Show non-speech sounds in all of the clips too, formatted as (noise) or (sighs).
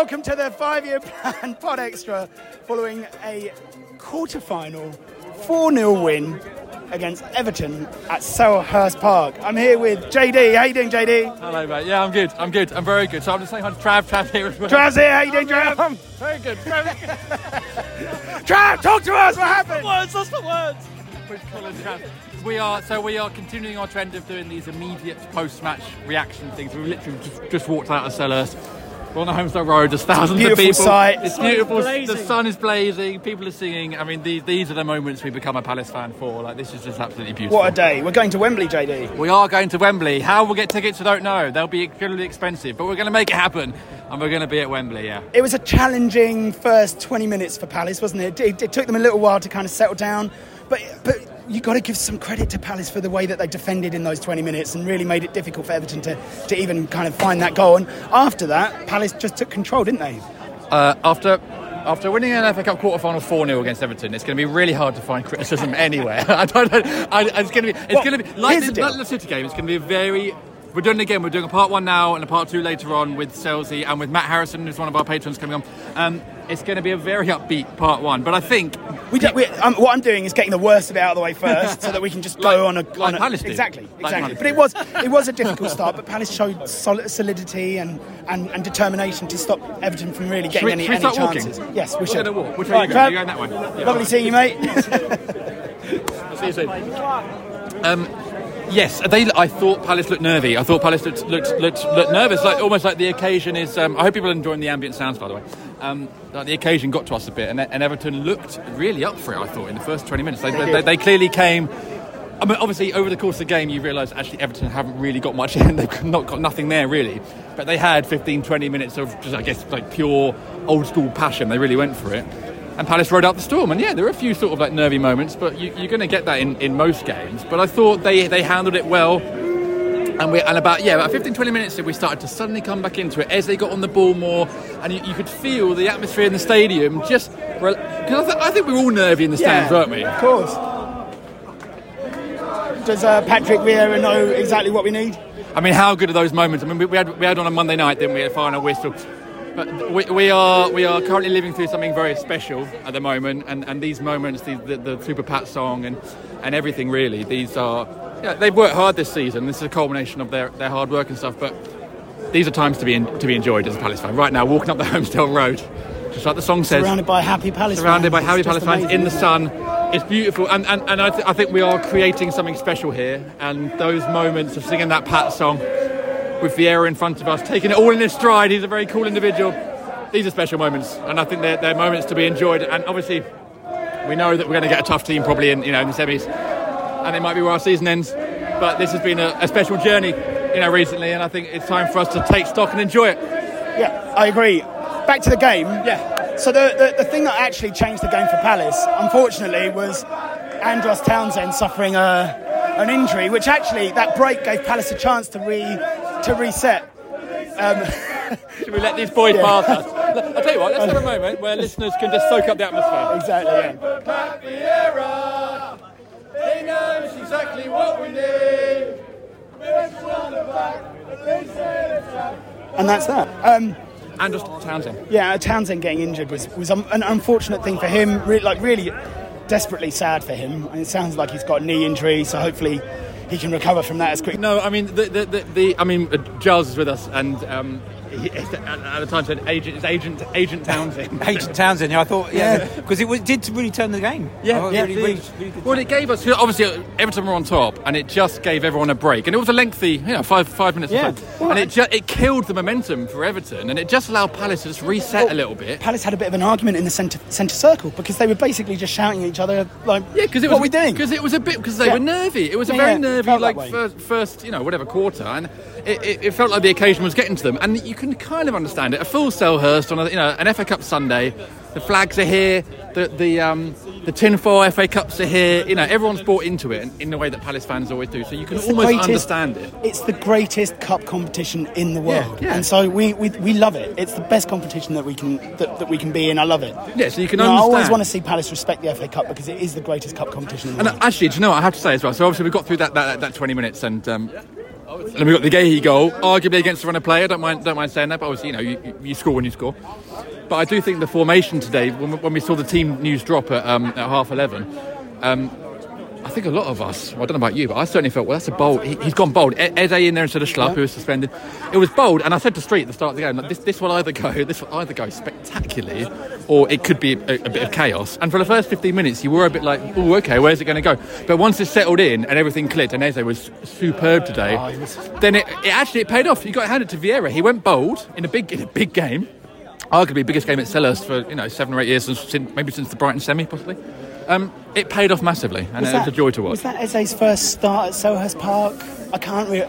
Welcome to the five-year plan pod extra following a quarter-final 4-0 win against Everton at Selhurst Park. I'm here with JD. How you doing, JD? Hello, mate. Yeah, I'm good. I'm good. I'm very good. So I'm just saying hi to Trav. Trav here as well. Trav's here. How you doing, Trav? I'm very good. Very good. (laughs) Trav, talk to us. What happened? words. That's the words. Chris Cullen, Trav. We are so we are continuing our trend of doing these immediate post-match reaction things. We literally just, just walked out of Sellers. We're on the Holmesdale Road. There's thousands Beautiful of people. sight. It's The sun is beautiful. blazing. The sun is blazing. People are singing. I mean, these these are the moments we become a Palace fan for. Like this is just absolutely beautiful. What a day. We're going to Wembley, JD. We are going to Wembley. How we'll get tickets, I don't know. They'll be incredibly expensive, but we're going to make it happen, and we're going to be at Wembley. Yeah. It was a challenging first 20 minutes for Palace, wasn't it? It, it took them a little while to kind of settle down, but but you got to give some credit to Palace for the way that they defended in those 20 minutes and really made it difficult for Everton to, to even kind of find that goal. And after that, Palace just took control, didn't they? Uh, after after winning an FA Cup quarter final 4 0 against Everton, it's going to be really hard to find criticism (laughs) anywhere. (laughs) I don't know. I, it's going to be. It's Well, going to be like the like the City game. It's going to be very. We're doing it again. We're doing a part one now and a part two later on with Selzy and with Matt Harrison, who's one of our patrons coming on. Um, it's going to be a very upbeat part one, but I think We, do, we um, what I'm doing is getting the worst of it out of the way first, so that we can just go Like- on a, like on a Palace exactly, Like exactly. Palace But it was it was a difficult start, but Palace showed solid, solidity and, and, and determination to stop Everton from really getting Should we- any, should we any start walking? chances. Yes, we We're should. gonna walk. Which way are you going? Trav, You're going that way? Yeah. Lovely seeing you, mate. I'll (laughs) see you soon. Um, yes, they. I thought Palace looked nervy. I thought Palace looked looked, looked, looked nervous, like almost like the occasion is. Um, I hope people are enjoying the ambient sounds, by the way. Um, the occasion got to us a bit, and, and Everton looked really up for it. I thought in the first twenty minutes, they, they, they clearly came. I mean, obviously, over the course of the game, you realise actually Everton haven't really got much (laughs) in. They've not got nothing there, really. But they had 15, 20 minutes of just, I guess, like pure old school passion. They really went for it. And Palace rode out the storm. And yeah, there were a few sort of like nervy moments, but you, you're going to get that in, in most games. But I thought they, they handled it well. And, we, and about yeah, about 15, 20 minutes in, we started to suddenly come back into it as they got on the ball more, and you, you could feel the atmosphere in the stadium. Just because I, th- I think we're all nervy in the stands, weren't we? Of course. Does uh, Patrick Vieira know exactly what we need? I mean, how good are those moments? I mean, we, we had we had on a Monday night, didn't we? A final whistle. But we, we are we are currently living through something very special at the moment, and, and these moments, the, the, the Super Pat song, and, and everything really. These are yeah, they've worked hard this season. This is a culmination of their, their hard work and stuff. But these are times to be in, to be enjoyed as a Palace fan. Right now, walking up the (laughs) Holmesdale Road, just like the song says, Surrounded by happy Palace surrounded by fans. happy Palace fans in the sun. It's beautiful, and, and, and I, th- I think we are creating something special here. And those moments of singing that Pat song with Vieira in front of us, taking it all in his stride, he's a very cool individual. These are special moments, and I think they're, they're moments to be enjoyed. And obviously, we know that we're going to get a tough team probably in you know in the semis, and it might be where our season ends. But this has been a, a special journey, you know, recently, and I think it's time for us to take stock and enjoy it. Yeah, I agree. Back to the game. Yeah. So the, the, the thing that actually changed the game for Palace, unfortunately, was Andros Townsend suffering a, an injury, which actually that break gave Palace a chance to re to reset. Um, (laughs) Should we let these boys Yeah. pass us? I'll tell you you what, let's have a (laughs) moment where listeners can just soak up the atmosphere. Exactly. Yeah. Exactly what we need. And that's that. Um, And just Townsend. yeah, Townsend getting injured was, was um, an unfortunate thing for him. Re- like really, desperately sad for him. And it sounds like he's got a knee injury, so hopefully he can recover from that as quick. No, I mean the the, the, the I mean uh, Giles is with us, and um, he, at the time said agent, it's agent Agent Townsend. (laughs) Agent Townsend, yeah, I thought, yeah, because it was, did really turn the game. Yeah, Oh, yeah, really, really, really Well, it gave us obviously Everton were on top, and it just gave everyone a break, and it was a lengthy, you know, five five minutes. Yeah. So. and it ju- it killed the momentum for Everton, and it just allowed Palace to just reset a little bit. Palace had a bit of an argument in the centre centre circle because they were basically just shouting at each other like, Yeah, because it what was are we doing? Because it was a bit because they Yeah. were nervy. It was a Yeah, very nervy like first, first, you know, whatever quarter, and it, it, it felt like the occasion was getting to them. And you can kind of understand it. A full Selhurst on a, you know an FA Cup Sunday, the flags are here, the the um, the tinfoil FA Cups are here. You know, everyone's bought into it in, the way that Palace fans always do. So you can It's almost greatest- understand it. It's the greatest cup competition in the world, yeah. and so we, we we love it. It's the best competition that we can that, that we can be in. I love it. Yeah, so you can know, I always want to see Palace respect the FA Cup because it is the greatest cup competition in the And world. actually, do you know what I have to say as well? So obviously we got through that that, that 20 minutes, and um, and we got the Guehi goal, arguably against the runner player. Don't mind, don't mind saying that. But obviously, you know, you, you score when you score. But I do think the formation today, when, we- when we saw the team news drop at, um, at half 11, um, I think a lot of us, well, I don't know about you, but I certainly felt, well, that's a bold. He, he's gone bold. Ed in there instead of Schlupp, who was suspended. It was bold, and I said to Street at the start of the game, like, this, this will either go, (laughs) this will either go spectacularly, or it could be a, a bit of chaos. And for the first 15 minutes, you were a bit like, oh, okay, where's it going to go? But once it settled in and everything clicked, and Eze was superb today, ah, then it, it actually it paid off. You got handed to Vieira. He went bold in a big in a big game. Arguably biggest game at Selhurst for you know seven or eight years, since- maybe since the Brighton semi, possibly. Um, it paid off massively, and it was a joy to watch. Was that Eze's first start at Selhurst Park? I can't really.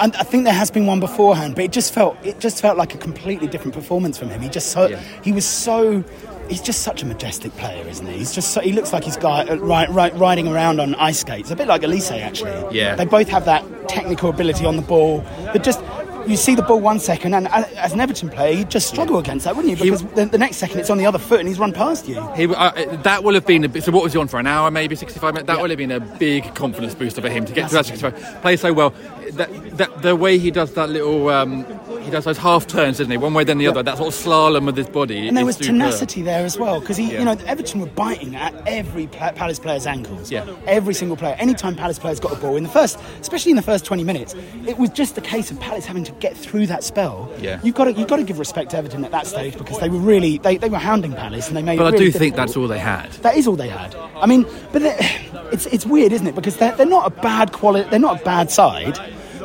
And I think there has been one beforehand, but it just felt it just felt like a completely different performance from him. He just so Yeah. he was so he's just such a majestic player, isn't he? He's just so, he looks like he's guy uh, ri- ri- riding around on ice skates, a bit like Olise actually. Yeah. they both have that technical ability on the ball. That just you see the ball one second, and as an Everton player, you'd just struggle against that, wouldn't you? He- Because the, the next second it's on the other foot and he's run past you. He, uh, that will have been a bit, so what was he on for an hour maybe 65 minutes that Yeah. would have been a big confidence booster for him to get to that 65 play so well that, that the way he does that little um, he does those half turns doesn't he one way then the other that sort of slalom with his body And there was superb. tenacity there as well because he, Yeah. you know, Everton were biting at every Palace player's ankles. Yeah. Every single player. Anytime Palace players got a ball in the first, especially in the first 20 minutes, it was just a case of Palace having to get through that spell. Yeah. You've got to, you've got to give respect to Everton at that stage because they were really, they, they were hounding Palace and they made. but it I really do think that's all they had That is all they had. I mean, but (sighs) it's it's weird, isn't it? Because they're, they're not a bad quality. They're not a bad side.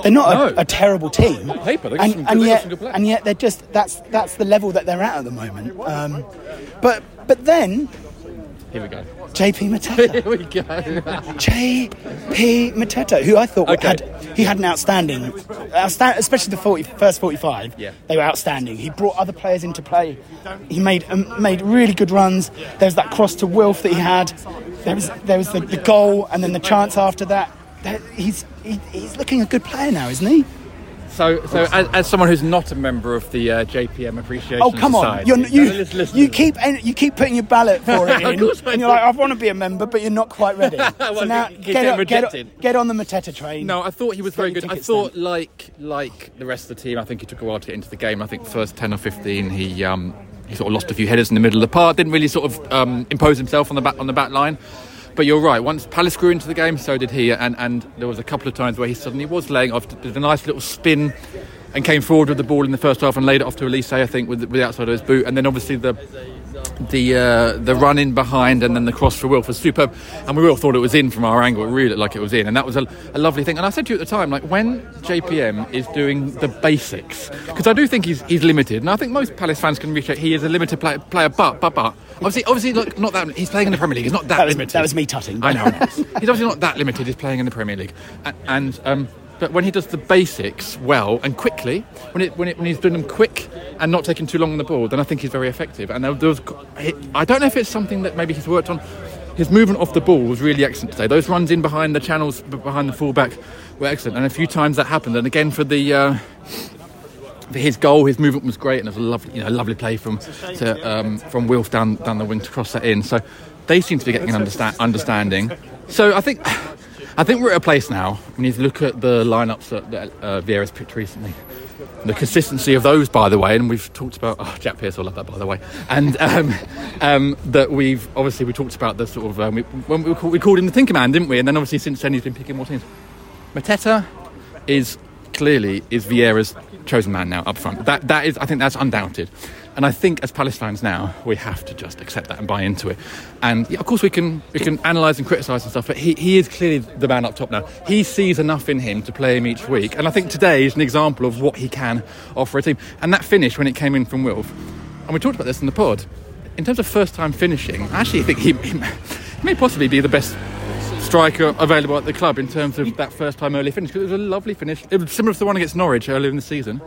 They're not No. a, a terrible team. Paper, and, and yet, some good players. and yet they're just that's that's the level that they're at at the moment. Um, but but then here we go JP Mateta. (laughs) here we go JP Mateta, who I thought Okay. had he had an outstanding, outsta- especially the 40, first forty-five. Yeah. they were outstanding. He brought other players into play. He made um, made really good runs. There was that cross to Wilf that he had. There was there was the, the goal and then the chance after that. He's he, he's looking a good player now, isn't he? so so as, as someone who's not a member of the uh, JPM Appreciation Oh come on! Society, You're, you you keep you keep putting your ballot for (laughs) it Of in, and you're do. like, I want to be a member, but you're not quite ready. (laughs) so now get, on, get, on, get on the Mateta train. No, I thought he was very good. I thought, then. like like the rest of the team, I think he took a while to get into the game. I think the first ten or fifteen, he um, he sort of lost a few headers in the middle of the park. Didn't really sort of um, impose himself on the back on the back line. But you're right. Once Palace grew into the game, so did he. And and there was a couple of times where he suddenly was laying off, did a nice little spin, and came forward with the ball in the first half and laid it off to Olise, I think, with, with the outside of his boot. And then obviously the the uh, the run in behind and then the cross for Wilf was superb, and we all thought it was in from our angle. It really looked like it was in, and that was a, a lovely thing. And I said to you at the time, like when JPM is doing the basics, because I do think he's he's limited, and I think most Palace fans can appreciate he is a limited play, player. But but but obviously obviously look, not that he's playing in the Premier League. He's not that, That was- limited. that was me tutting. I know. he's obviously not that limited. He's playing in the Premier League, and. and um, but when he does the basics well and quickly, when it, when, it, when he's doing them quick and not taking too long on the ball, then I think he's very effective. And there was, I don't know if it's something that maybe he's worked on. His movement off the ball was really excellent today. Those runs in behind the channels, behind the fullback, were excellent. And a few times that happened. And again for the uh, his goal, his movement was great, and it was a lovely, you know, lovely play from to, um, from Wilf down down the wing to cross that in. So they seem to be getting an understand, understanding. So I think I think we're at a place now We need to look at the lineups that, that uh, Vieira's picked recently. The consistency of those, by the way, and we've talked about oh, Jack Pierce, I love that, by the way, and um, um, that we've obviously we talked about the sort of um, we, when we, called, we called him the Thinker Man, didn't we? And then obviously since then he's been picking more teams. Mateta is clearly is Vieira's chosen man now up front. That that is, I think, that's undoubted. And I think as Palace fans now, we have to just accept that and buy into it. And yeah, of course, we can we can analyse and criticise and stuff, but he, he is clearly the man up top now. He sees enough in him to play him each week, and I think today is an example of what he can offer a team. And that finish when it came in from Wilf, and we talked about this in the pod. In terms of first time finishing, I actually think he, he may possibly be the best striker available at the club in terms of that first time early finish because it was a lovely finish. It was similar to the one against Norwich earlier in the season.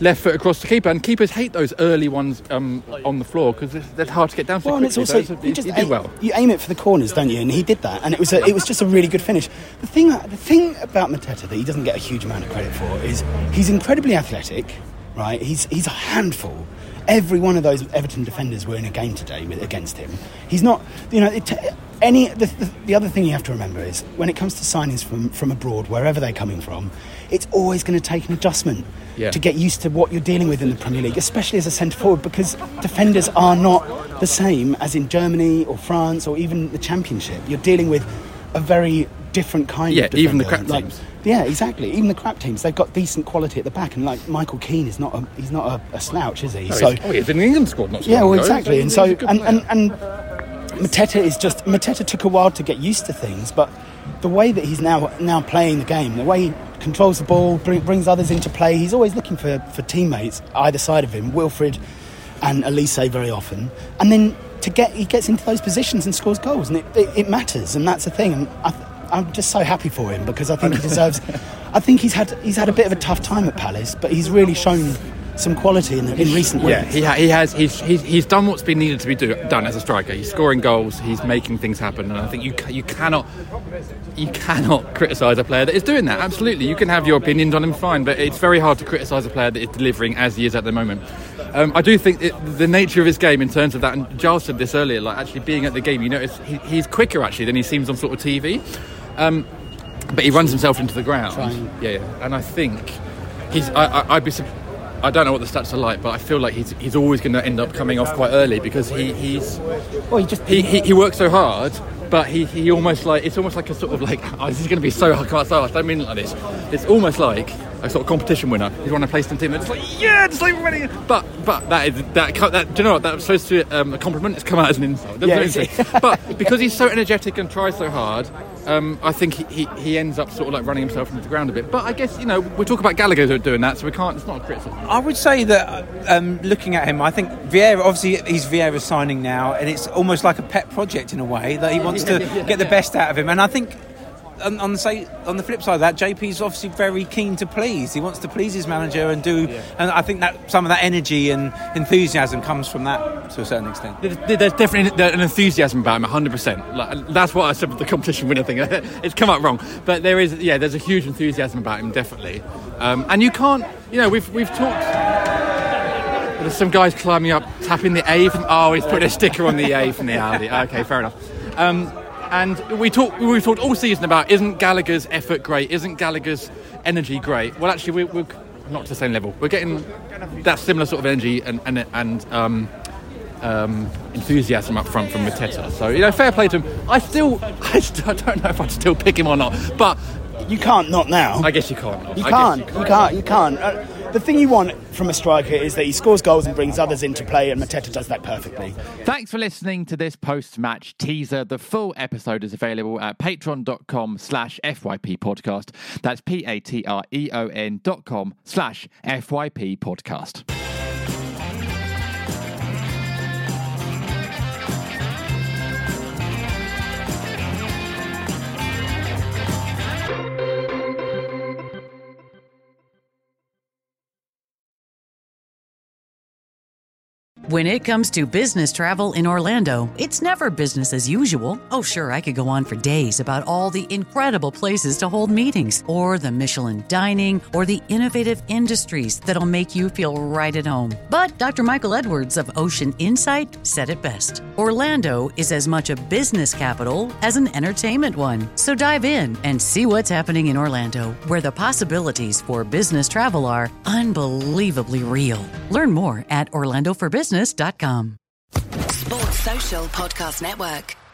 Left foot across the keeper, and keepers hate those early ones um, on the floor because they're hard to get down. So well, and it's also so you just did aim, well. You aim it for the corners, don't you? And he did that, and it was a, it was just a really good finish. The thing the thing about Mateta that he doesn't get a huge amount of credit for is he's incredibly athletic, right? He's he's a handful. Every one of those Everton defenders were in a game today with, against him. He's not, you know, it, any the, the, the, other thing you have to remember is when it comes to signings from, from abroad, wherever they're coming from, it's always going to take an adjustment Yeah. to get used to what you're dealing with in the Premier League, especially as a centre forward, because defenders are not the same as in Germany or France or even the Championship. You're dealing with a very different kind Yeah, of defender. even the crap like, teams. Yeah, exactly. Even the crap teams, they've got decent quality at the back, and like Michael Keane is not a, he's not a, a slouch, is he? Oh, so he's, oh, he's in the England squad, not so yeah, well, ago, exactly. And so, and, and, and Mateta is just Mateta took a while to get used to things, but the way that he's now now playing the game, the way he controls the ball, bring, brings others into play, he's always looking for, for teammates either side of him, Wilfred and Olise very often, and then to get he gets into those positions and scores goals, and it, it, it matters, and that's the thing. And I, I'm just so happy for him because I think he (laughs) deserves. I think he's had he's had a bit of a tough time at Palace, but he's really shown some quality in, the, in recent weeks. Yeah, he, ha- he has. He's, he's, he's done what's been needed to be do- done as a striker. He's scoring goals. He's making things happen, and I think you ca- you cannot you cannot (laughs) criticise a player that is doing that. Absolutely, you can have your opinions on him, fine, but it's very hard to criticise a player that is delivering as he is at the moment. Um, I do think it, the nature of his game, in terms of that, and Giles said this earlier, like actually being at the game, you notice he, he's quicker actually than he seems on sort of TV. Um, but he runs himself into the ground. Trying. Yeah, yeah, and I think he's. I, I, I'd be. sup- I don't know what the stats are like, but I feel like he's, he's always going to end up coming off quite early because he, he's Well, he just he, he, he works so hard, but he, he almost like it's almost like a sort of like (laughs) oh, this is going to be so hard. so hard. I don't mean it like this. It's almost like a sort of competition winner. He's won a place in team. And it's like yeah, just like winning. But but that is that that do you know what that's supposed to be um, a compliment. It's come out as an insult. Yeah, it? (laughs) but because he's so energetic and tries so hard. Um, I think he, he, he ends up sort of like running himself into the ground a bit. But I guess, you know, we talk about Gallagher doing that, so we can't, it's not a criticism. I would say that um, looking at him, I think Vieira, obviously, he's Vieira signing now, and it's almost like a pet project in a way that he wants to (laughs) get the best out of him. And I think. On, on the say, on the flip side of that, JP's obviously very keen to please. He wants to please his manager and do, and I think that some of that energy and enthusiasm comes from that to a certain extent. There- There's definitely an enthusiasm about him, 100%. That's what I said with the competition winner thing. (laughs) it's come out wrong. But there is, yeah, there's a huge enthusiasm about him, definitely. Um, and you can't, you know, we've, we've talked. There's some guys climbing up, tapping the A from. Oh, he's put a sticker on the A from the Audi. Okay, fair enough. Um, and we talked, we've talked all season about isn't Gallagher's effort great? Isn't Gallagher's energy great? Well, actually, we're, we're not to the same level. We're getting that similar sort of energy and and, and um, um, enthusiasm up front from Mateta. So you know, fair play to him. I still, (laughs) I, still, I don't know if I'd still pick him or not, but you can't not now. I guess you can't. You I can't. You can't. You can't. The thing you want from a striker is that he scores goals and brings others into play, and Mateta does that perfectly. Thanks for listening to this post-match teaser. The full episode is available at patreon.com slash FYP podcast. That's P-A-T-R-E-O-N dot com slash FYP podcast. When it comes to business travel in Orlando, it's never business as usual. Oh, sure, I could go on for days about all the incredible places to hold meetings, or the Michelin dining, or the innovative industries that'll make you feel right at home. But Dr. Michael Edwards of Ocean Insight said it best Orlando is as much a business capital as an entertainment one. So dive in and see what's happening in Orlando, where the possibilities for business travel are unbelievably real. Learn more at orlandoforbusiness.com. Sports Social Podcast Network.